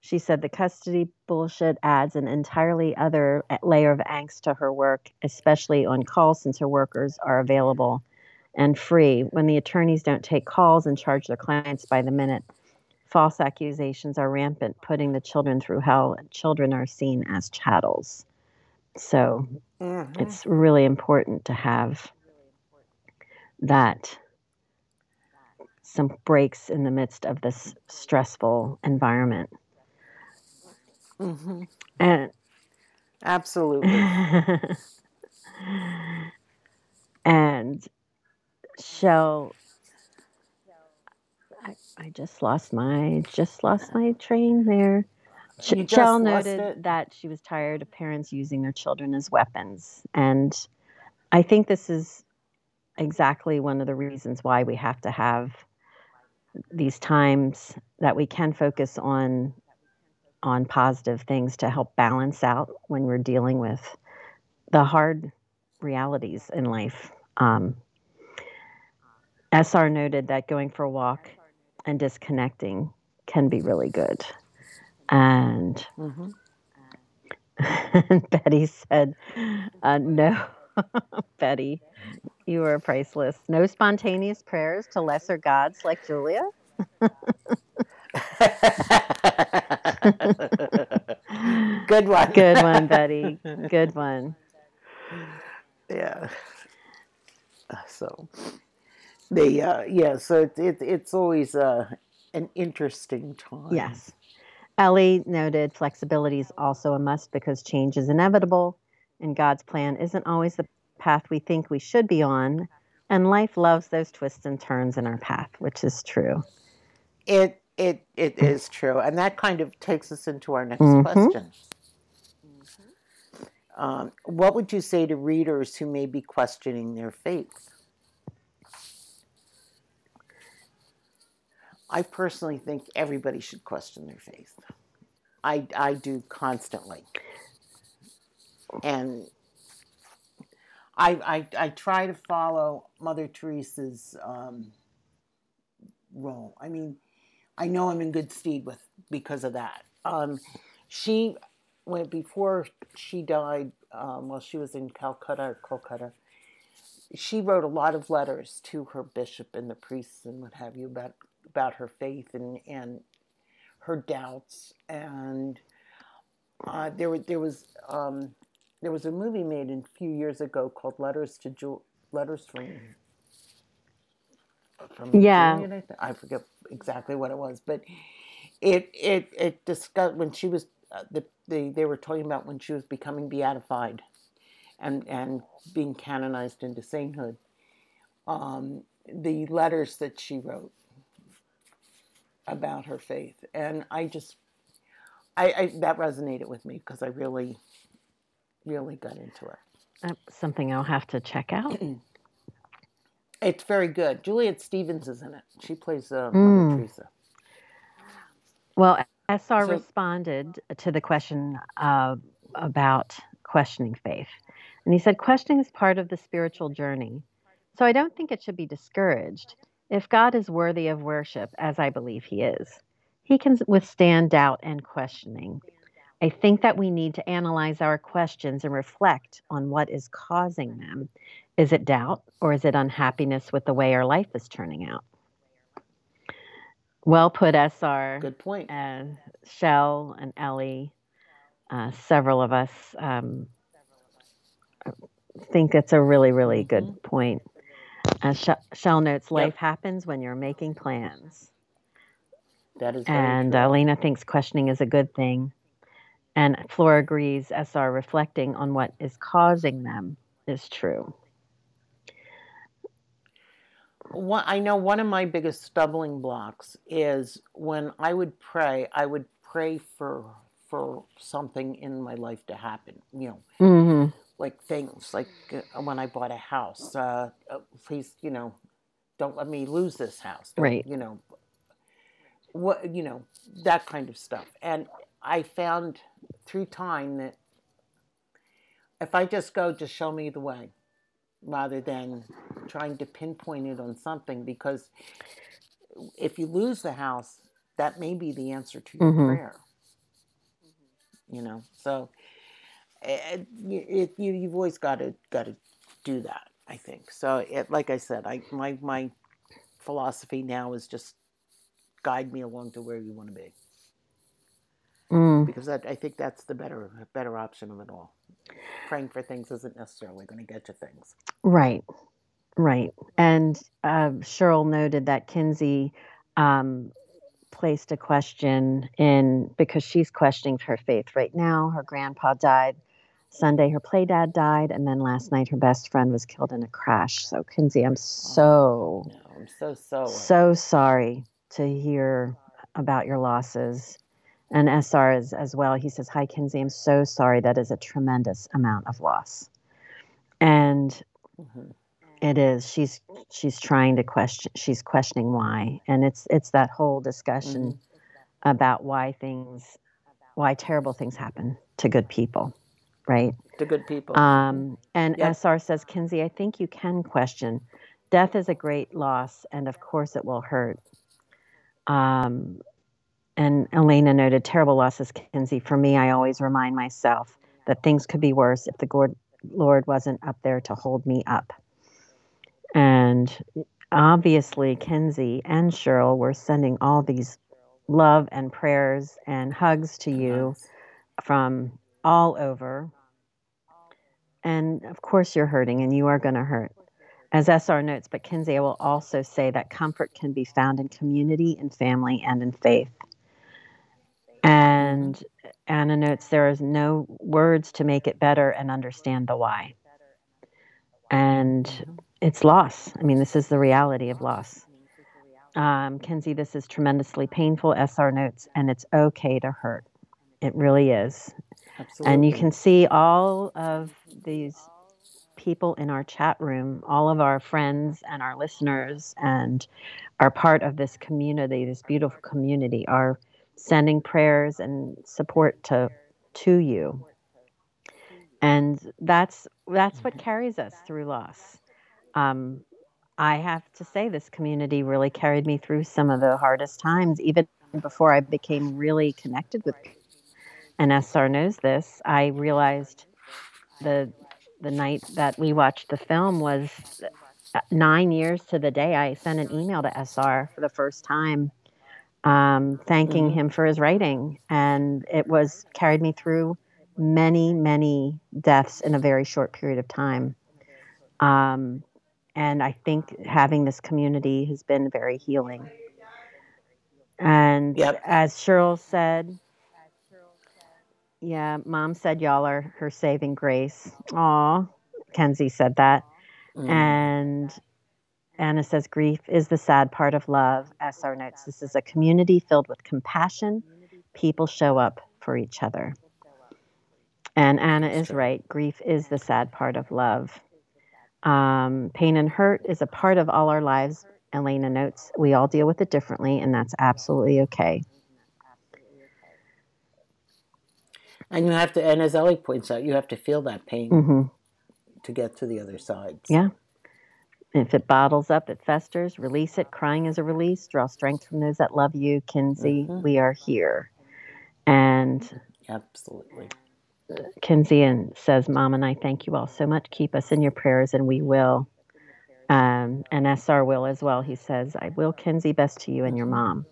she said the custody bullshit adds an entirely other eh, layer of angst to her work, especially on call since her workers are available and free. When the attorneys don't take calls and charge their clients by the minute, false accusations are rampant, putting the children through hell, and children are seen as chattels. So mm-hmm. it's really important to have that some breaks in the midst of this stressful environment. Mm-hmm. And absolutely. and Shell, I, I just lost my just lost my train there. Ch- Shell noted it? that she was tired of parents using their children as weapons, and I think this is exactly one of the reasons why we have to have these times that we can focus on on positive things to help balance out when we're dealing with the hard realities in life. Um, SR noted that going for a walk and disconnecting can be really good. And, mm-hmm. Betty said, uh, No, Betty, you are priceless. No spontaneous prayers to lesser gods like Julia. Good one. Good one, Betty. Good one. Yeah. So the uh, yeah, so it, it, it's always uh, an interesting time. Yes. Ellie noted flexibility is also a must because change is inevitable and God's plan isn't always the path we think we should be on. And life loves those twists and turns in our path, which is true. It it it is true, and that kind of takes us into our next mm-hmm. question. Um, what would you say to readers who may be questioning their faith? I personally think everybody should question their faith. I, I do constantly. And I, I, I try to follow Mother Teresa's um, role. I mean, I know I'm in good stead with because of that. Um, she went before she died um, while she was in Calcutta or Kolkata. She wrote a lot of letters to her bishop and the priests and what have you about about her faith and and her doubts and uh, there there was um, there was a movie made a few years ago called Letters to Ju- Letters from from Yeah. Julian, I, I forget exactly what it was, but it it it discussed when she was uh, the, the they were talking about when she was becoming beatified and and being canonized into sainthood. Um, the letters that she wrote about her faith, and I just I, I that resonated with me because I really really got into it. That's something I'll have to check out. It's very good. Juliet Stevens is in it. She plays uh, Mother Mm. Teresa. Well, SR So- responded to the question uh, about questioning faith. And he said, Questioning is part of the spiritual journey. So I don't think it should be discouraged. If God is worthy of worship, as I believe he is, he can withstand doubt and questioning. I think that we need to analyze our questions and reflect on what is causing them. Is it doubt or is it unhappiness with the way our life is turning out? Well put, SR Good point. and Shell and Ellie, uh, several of us um, think it's a really, really good point. Uh, Sh- Shell notes life happens when you're making plans. That is And uh, Lena thinks questioning is a good thing. And Flora agrees, SR reflecting on what is causing them is true. One, I know one of my biggest stumbling blocks is when I would pray. I would pray for for something in my life to happen. You know, hmm like things like uh, when I bought a house. Uh, uh, please, you know, don't let me lose this house. Don't, Right. You know, what you know that kind of stuff. And I found through time that if I just go, just show me the way, rather than trying to pinpoint it on something, because if you lose the house, that may be the answer to your Mhm. prayer. You know, so it, it, you you've always got to got to do that. I think so. It, like I said, I my my philosophy now is just guide me along to where you want to be Mm. because that, I think that's the better better option of it all. Praying for things isn't necessarily going to get you things. Right, right. And uh, Cheryl noted that Kinsey um, placed a question in because she's questioning her faith right now. Her grandpa died Sunday, her play dad died, and then last night her best friend was killed in a crash. So, Kinsey, I'm so, No, I'm so so. so sorry to hear about your losses. And SR is as well. He says, Hi, Kinsey, I'm so sorry. That is a tremendous amount of loss. And Mhm. it is. She's she's trying to question. She's questioning why, and it's it's that whole discussion Mm-hmm. about why things, why terrible things happen to good people, right? to good people. Um, and Yep. SR says, Kinsey, I think you can question. Death is a great loss, and of course it will hurt. Um, and Elena noted, terrible losses, Kinsey. For me, I always remind myself that things could be worse if the Lord wasn't up there to hold me up. And obviously, Kinsey and Cheryl were sending all these love and prayers and hugs to you from all over. And of course, you're hurting and you are going to hurt. As SR notes, but Kinsey, I will also say that comfort can be found in community, in family, and in faith. And Anna notes there is no words to make it better and understand the why. And it's loss. I mean, this is the reality of loss. Um, Kinsey, this is tremendously painful, SR notes, and it's okay to hurt. It really is. Absolutely. And you can see all of these people in our chat room, all of our friends and our listeners, and are part of this community, this beautiful community, are sending prayers and support to to you. and that's that's what carries us through loss. Um, I have to say, this community really carried me through some of the hardest times, even before I became really connected with. And SR knows this. I realized the the night that we watched the film was uh, nine years to the day. I sent an email to SR for the first time, um, thanking mm-hmm. him for his writing, and it was carried me through many, many deaths in a very short period of time. Um, and I think having this community has been very healing. And yep. as Cheryl said, yeah, mom said y'all are her saving grace. Aw, Kenzie said that. Mm. And Anna says, grief is the sad part of love. SR notes, this is a community filled with compassion. People show up for each other. And Anna is right. Grief is the sad part of love. Um, pain and hurt is a part of all our lives. Elena notes, we all deal with it differently, and that's absolutely okay. And you have to, and as Ellie points out, you have to feel that pain mm-hmm. to get to the other side. Yeah. If it bottles up, it festers. Release it. Crying is a release. Draw strength from those that love you. Kinsey, mm-hmm. we are here. And absolutely. Kinsey and says, Mom and I thank you all so much. Keep us in your prayers, and we will. Um, and SR will as well. He says, I will, Kinsey, best to you and your mom.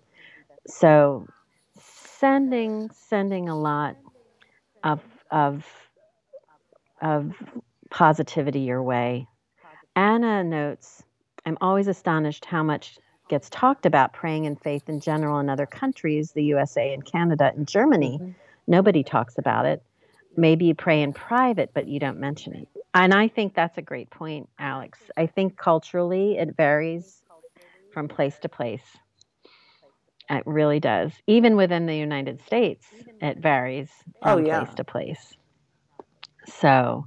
So sending sending a lot of of of positivity your way. Anna notes, I'm always astonished how much gets talked about praying and faith in general in other countries, the USA and Canada and Germany. Mm-hmm. Nobody talks about it maybe you pray in private, but you don't mention it. And I think that's a great point, Alex. I think culturally it varies from place to place. It really does. Even within the United States, it varies from oh, yeah. place to place. So,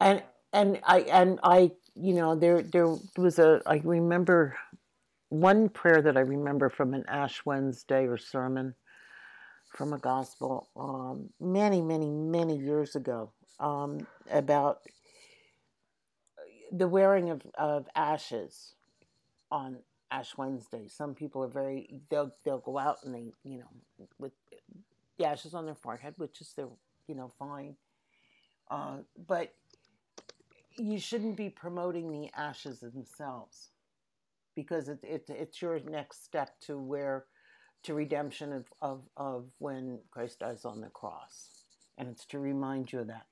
and and I and I, you know, there there was a I remember one prayer that I remember from an Ash Wednesday or sermon from a gospel um, many, many, many years ago um, about the wearing of, of ashes on Ash Wednesday. Some people are very they'll they'll go out and they you know with the ashes on their forehead, which is their you know fine, uh, but you shouldn't be promoting the ashes themselves because it, it it's your next step to where to redemption of, of, of when Christ dies on the cross. And it's to remind you of that.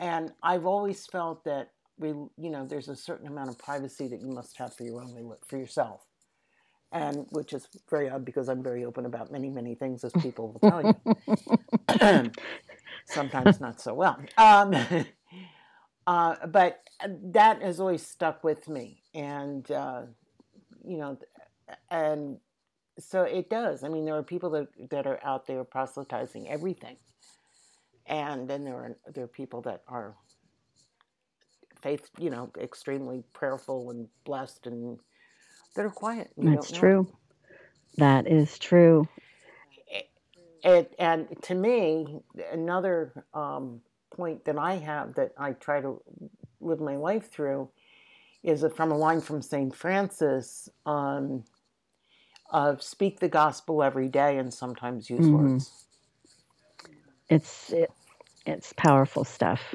And I've always felt that we, you know, there's a certain amount of privacy that you must have for your own for yourself, and which is very odd because I'm very open about many many things, as people will tell you. Sometimes not so well, um, uh, but that has always stuck with me, and uh, you know, and so it does. I mean, there are people that that are out there proselytizing everything, and then there are there are people that are faith, you know, extremely prayerful and blessed, and that are quiet. That's true. That is true. It, and to me, another um, point that I have that I try to live my life through is from a line from Saint Francis. Um, of speak the gospel every day and sometimes use mm-hmm. words. It's it, it's powerful stuff.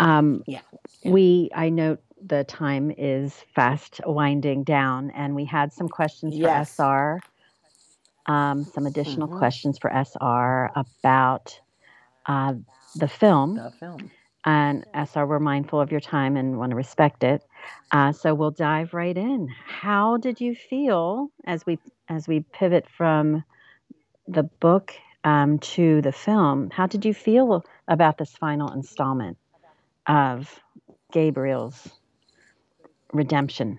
Um, yeah. yeah. We I note the time is fast winding down, and we had some questions for yes. SR. Um, some additional mm-hmm. questions for SR about uh, the film. The film. And SR, we're mindful of your time and want to respect it. Uh, so we'll dive right in. How did you feel as we as we pivot from the book um, to the film? How did you feel about this final installment of Gabriel's redemption?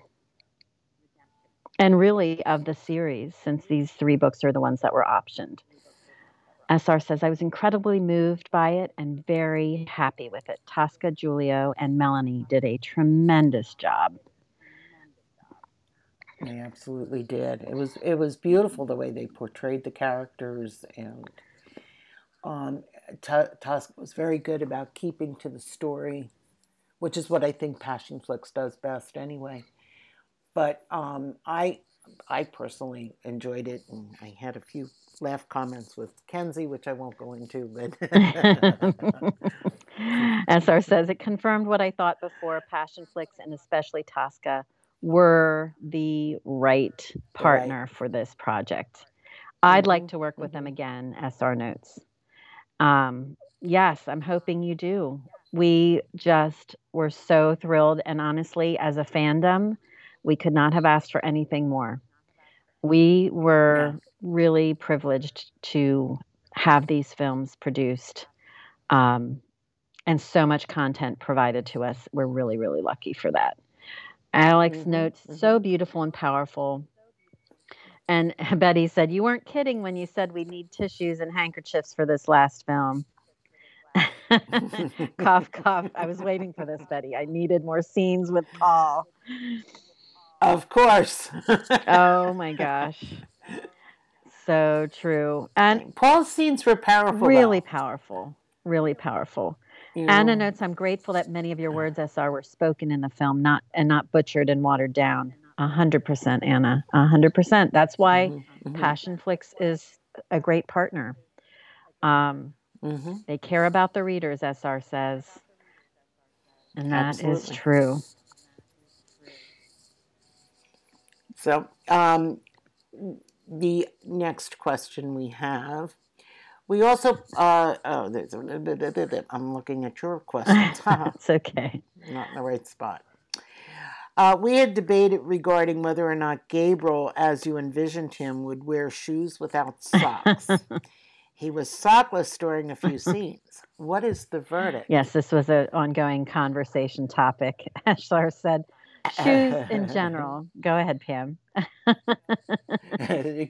And really of the series, since these three books are the ones that were optioned. SR says, I was incredibly moved by it and very happy with it. Tosca, Giulio, and Melanie did a tremendous job. They absolutely did. It was it was beautiful the way they portrayed the characters and um, Tosca was very good about keeping to the story, which is what I think Passionflix does best anyway. But um, I I personally enjoyed it, and I had a few laugh comments with Kenzie, which I won't go into. But SR says it confirmed what I thought before. Passionflix and especially Tosca were the right partner right. for this project. Mm-hmm. I'd like mm-hmm. to work with mm-hmm. them again. SR notes. Um, yes, I'm hoping you do. We just were so thrilled, and honestly, as a fandom we could not have asked for anything more. We were really privileged to have these films produced um, and so much content provided to us. We're really, really lucky for that. Alex mm-hmm, notes, mm-hmm. so beautiful and powerful. And Betty said, You weren't kidding when you said we need tissues and handkerchiefs for this last film. cough, cough. I was waiting for this, Betty. I needed more scenes with Paul. Of course. oh my gosh. So true. And Paul's scenes were powerful. Really though. powerful. Really powerful. Anna notes, I'm grateful that many of your words, SR, were spoken in the film, not and not butchered and watered down. A hundred percent, Anna. A hundred percent. That's why mm-hmm, mm-hmm. Passionflix is a great partner. Um, mm-hmm. They care about the readers, SR says, and that Absolutely. is true. So, um, the next question we have. We also, uh, oh, I'm looking at your questions. it's okay. Not in the right spot. Uh, we had debated regarding whether or not Gabriel, as you envisioned him, would wear shoes without socks. he was sockless during a few scenes. What is the verdict? Yes, this was an ongoing conversation topic. Ashlar said, shoes in general. Go ahead, Pam.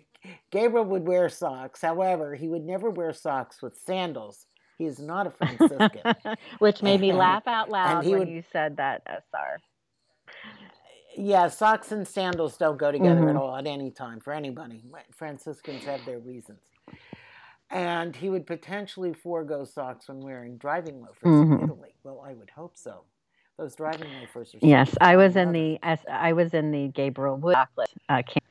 Gabriel would wear socks. However, he would never wear socks with sandals. He is not a Franciscan. Which made me laugh out loud when would, you said that, SR. Yeah, socks and sandals don't go together mm-hmm. at all at any time for anybody. Franciscans have their reasons. And he would potentially forego socks when wearing driving loafers mm-hmm. in Italy. Well, I would hope so. Those driving loafers. yes, I was in the I was in the Gabriel Wood uh, camp.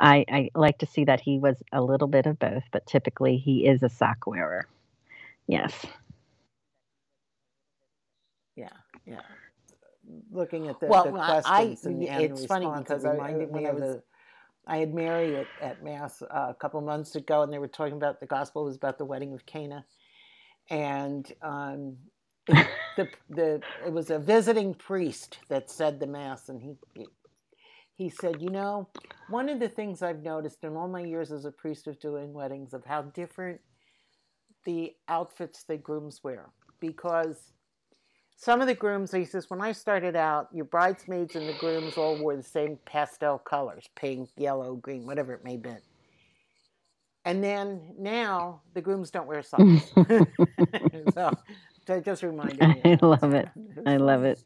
I, I like to see that he was a little bit of both, but typically he is a sock wearer. Yes. Yeah, yeah. Looking at the, well, the questions I, and the it's funny because I, reminded me of the. I had Mary at, at Mass uh, a couple months ago, and they were talking about the gospel was about the wedding of Cana, and um, the the it was a visiting priest that said the mass, and he he said, you know, one of the things I've noticed in all my years as a priest of doing weddings of how different the outfits the grooms wear because some of the grooms, he says, when I started out, your bridesmaids and the grooms all wore the same pastel colors pink, yellow, green, whatever it may be. And then now the grooms don't wear socks. so that just reminded me. I love it. I love it.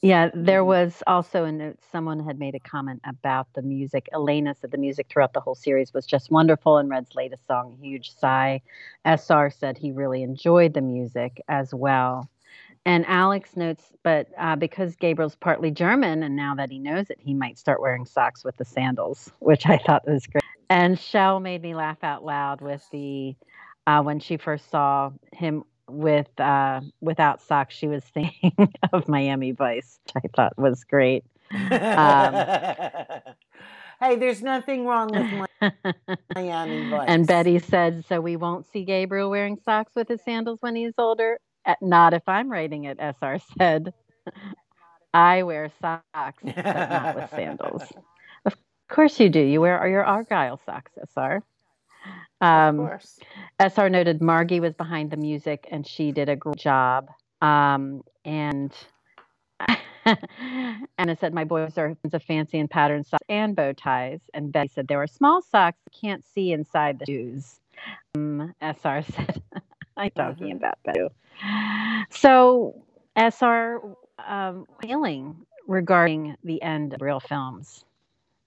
Yeah, there mm-hmm. was also a note. Someone had made a comment about the music. Elena said the music throughout the whole series was just wonderful, and Red's latest song, Huge Sigh. SR said he really enjoyed the music as well. And Alex notes, but uh, because Gabriel's partly German, and now that he knows it, he might start wearing socks with the sandals, which I thought was great. And Shell made me laugh out loud with the uh, when she first saw him with uh, without socks, she was thinking of Miami Vice, which I thought was great. Um, hey, there's nothing wrong with Miami Vice. And Betty said, "So we won't see Gabriel wearing socks with his sandals when he's older." Not if I'm writing it. SR said, "I wear socks, but not with sandals." Of course you do. You wear your Argyle socks, SR. Um, of course. SR noted Margie was behind the music and she did a great job. Um, and Anna said, My boys are fans of fancy and patterned socks and bow ties. And Betty said, There are small socks, you can't see inside the shoes. Um, SR said, I'm talking mm-hmm. about that So, SR um, feeling regarding the end of real films.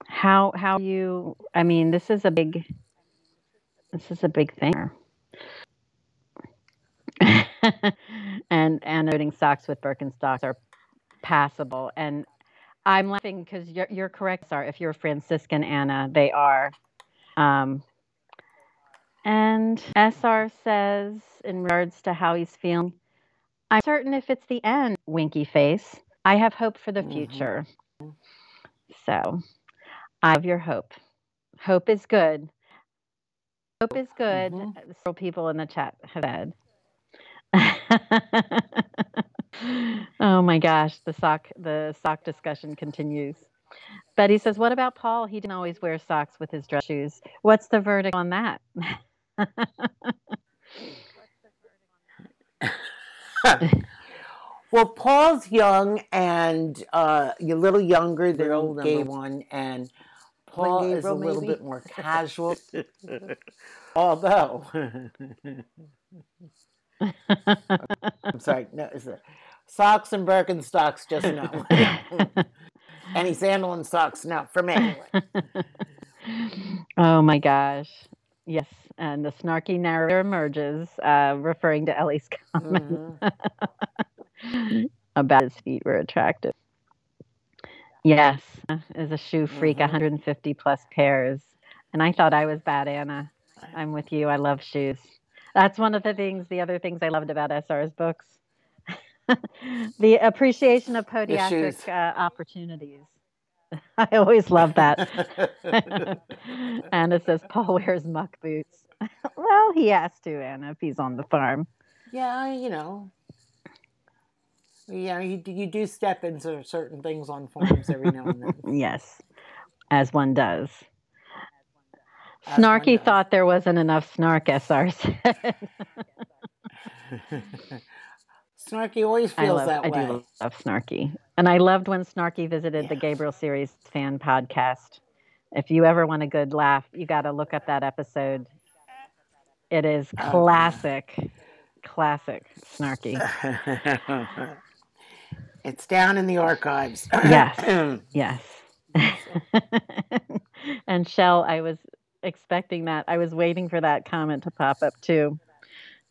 How how you I mean this is a big this is a big thing. and and noting socks with Birkenstocks are passable. And I'm laughing because you're, you're correct, Sar. If you're Franciscan Anna, they are. Um, and SR says, in regards to how he's feeling, I'm certain if it's the end, winky face, I have hope for the Mhm. future. So I have your hope. Hope is good. Hope is good. Mhm. Several people in the chat have said. oh my gosh, the sock the sock discussion continues. Betty says, "What about Paul? He didn't always wear socks with his dress shoes. What's the verdict on that?" well, Paul's young and uh, a little younger than They're gay one, and Paul is a little maybe? bit more casual. Although, I'm sorry, no, it's a, socks and Birkenstocks, just no. Any sandal and socks, no, for me. Anyway. oh my gosh. Yes. And the snarky narrator emerges, uh, referring to Ellie's comment Mhm. about his feet were attractive. Yes, is a shoe freak, Mhm. 150 plus pairs. And I thought I was bad, Anna. I'm with you. I love shoes. That's one of the things, the other things I loved about SR's books. the appreciation of podiatric uh, opportunities. I always love that. Anna says Paul wears muck boots. well, he has to, Anna, if he's on the farm. Yeah, you know. Yeah, you, do- you do step into certain things on farms every now and then. Yes, as one does. As one Snarky does. thought there wasn't enough snark, SR said. Snarky always I feels love, that I way. do love Snarky. And I loved when Snarky visited the Gabriel Series fan podcast. If you ever want a good laugh, you got to look up that episode. It is Oh, classic, classic Snarky. it's down in the archives. Yes. Yes. and Shell, I was expecting that. I was waiting for that comment to pop up too.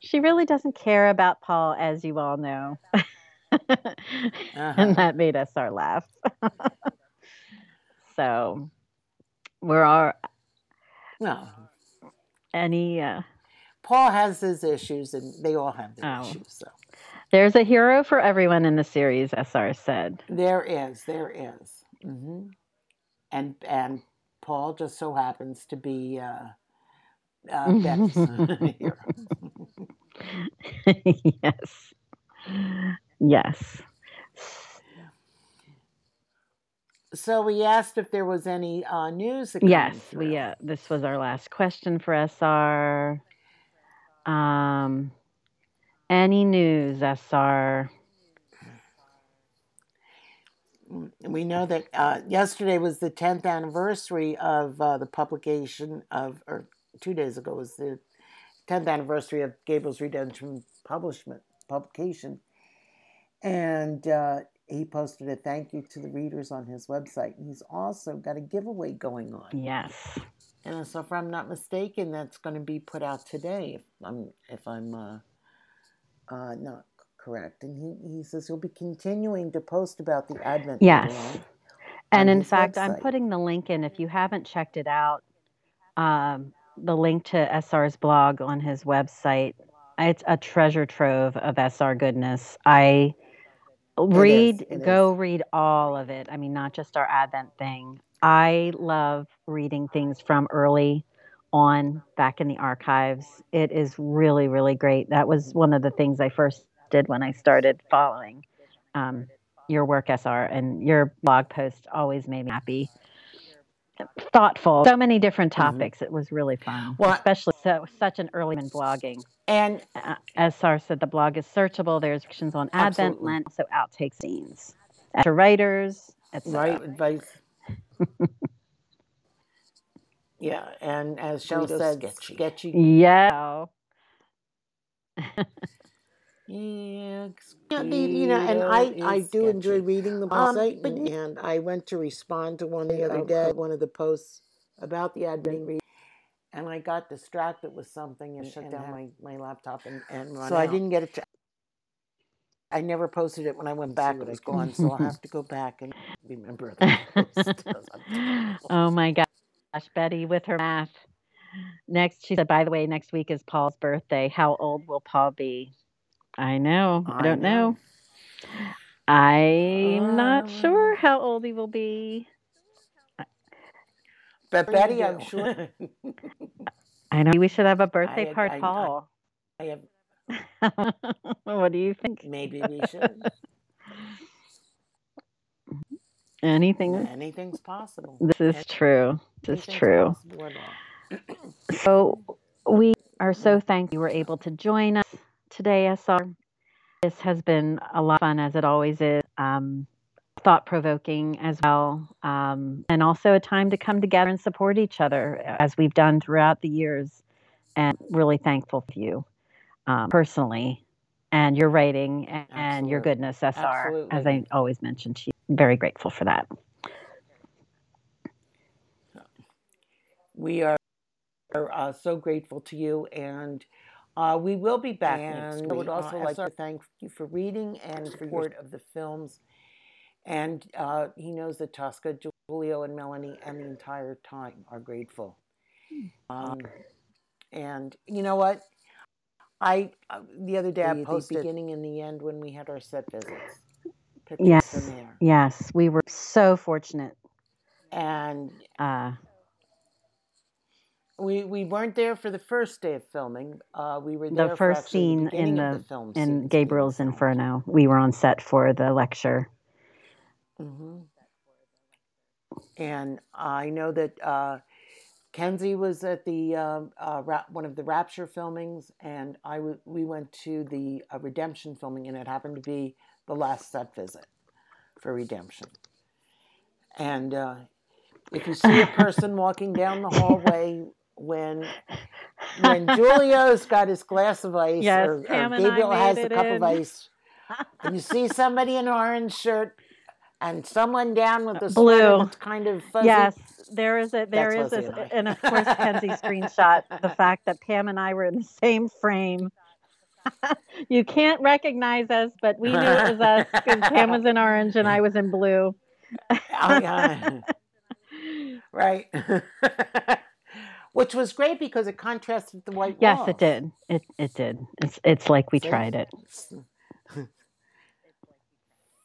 She really doesn't care about Paul, as you all know. Uh-huh. And that made us our laugh. so, we're all no. any. Uh, Paul has his issues, and they all have their Oh. issues. So there's a hero for everyone in the series, SR said. there is, there is. hmm And and Paul just so happens to be uh, uh, Betty's hero. yes. Yes. So we asked if there was any uh, news. Yes, through. we uh, this was our last question for SR. Um any news, SR? We know that uh, yesterday was the 10th anniversary of uh, the publication of, or two days ago was the 10th anniversary of Gabriel's Redemption publishment publication, and uh, he posted a thank you to the readers on his website. And he's also got a giveaway going on, Yes. and so if I'm not mistaken, that's going to be put out today. If I'm if I'm uh, uh, not correct, and he, he says he'll be continuing to post about the Advent. Yes. And in fact, I'm putting the link in if you haven't checked it out. Um, the link to SR's blog on his website. It's a treasure trove of SR goodness. I read, it go read all of it. I mean, not just our Advent thing. I love reading things from early on back in the archives. It is really, really great. That was one of the things I first did when I started following um, your work, SR, and your blog post always made me happy. Thoughtful, so many different Mhm. topics. It was really fun, Well, especially so such an early in blogging. And Uh, as SR said, the blog is searchable. There's sections on Advent, Absolutely. Lent, so outtake scenes, to writers, etc. right advice. yeah, and as Shell Burrito said, sketchy. sketchy. Yeah. Yeah, yeah, you know, and I, I is do enjoy reading the Um, website, but and, and I went to respond to one the other Oh, day, cool. one of the posts about the Advent read, and I got distracted with something and shut down my, my laptop and, and run So I didn't get a chance. I never posted it when I went back. It was gone, so I'll have to go back and remember the oh my gosh, Betty with her math. Next, she said, by the way, next week is Paul's birthday. How old will Paul be? I know. I, I don't know. know. I'm uh, not sure how old he will be. But Betty, I'm sure. I know we should have a birthday I, party, I, Paul. I, have. what do you think? Maybe we should. Anything. Anything's possible. This is Anything's true. This is true. so we are so thankful you were able to join us today, SR. This has been a lot of fun, as it always is. Um, thought provoking as well, um, and also a time to come together and support each other as we've done throughout the years. And really thankful for you um, personally and your writing and, and your goodness, SR, Absolutely. as I always mentioned to you. Very grateful for that. We are uh, so grateful to you, and uh, we will be back and next I would also uh, like to thank you for reading and for your support of the films. And uh, he knows that Tosca, Giulio, and Melanie, and the entire time are grateful. Um, and you know what? I uh, the other day I posted the beginning and the end when we had our set visits. Pictures yes, yes, we were so fortunate. And uh, we we weren't there for the first day of filming. Uh, we were there the first scene the in the, the in Gabriel's Inferno. We were on set for the lecture. Mm-hmm. And I know that uh, Kenzie was at the uh, uh, ra- one of the Rapture filmings, and I w- we went to the uh, Redemption filming, and it happened to be the last set visit for Redemption. And uh, if you see a person walking down the hallway when when Giulio's got his glass of ice yes, or, or Gabriel has a cup in. of ice, and you see somebody in an orange shirt and someone down with the blue kind of fuzzy. Yes, there is a there is a, and of course Kenzie screenshot the fact that Pam and I were in the same frame. you can't recognize us, but we knew it was us because Pam was in orange and I was in blue. oh, yeah. right which was great because it contrasted the white yes walls. it did. It it did. It's it's like we tried it.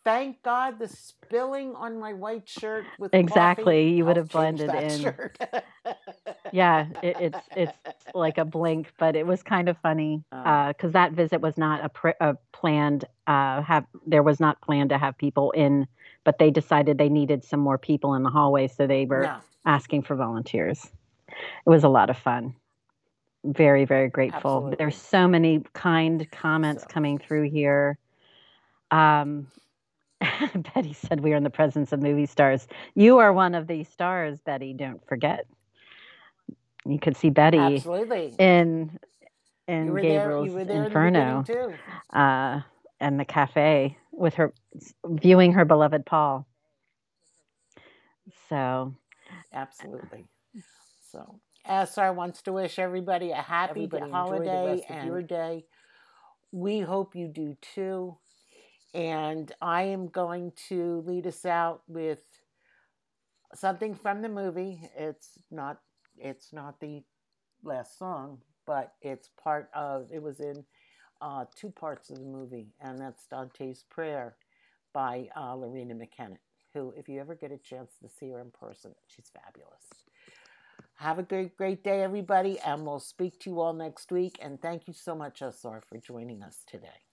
Thank god the spilling on my white shirt with exactly. you would have blended in. yeah it, it's it's like a blink but it was kind of funny because uh, uh, that visit was not a, pr- a planned uh, have there was not planned to have people in but they decided they needed some more people in the hallway so they were no. asking for volunteers it was a lot of fun. Very, very grateful. Absolutely. There's so many kind comments so. coming through here. Um, Betty said we are in the presence of movie stars. You are one of these stars, Betty. Don't forget. You could see Betty Absolutely. in in Gabriel's there, Inferno, uh, and the cafe with her viewing her beloved Paul. So, absolutely. So SR wants to wish everybody a happy everybody holiday and your day. We hope you do too. And I am going to lead us out with something from the movie. It's not it's not the last song, but it's part of it was in uh, two parts of the movie, and that's Dante's Prayer by uh, Loreena McKennitt, who, if you ever get a chance to see her in person, she's fabulous. Have a great, great day, everybody, and we'll speak to you all next week. And thank you so much, SR, for joining us today.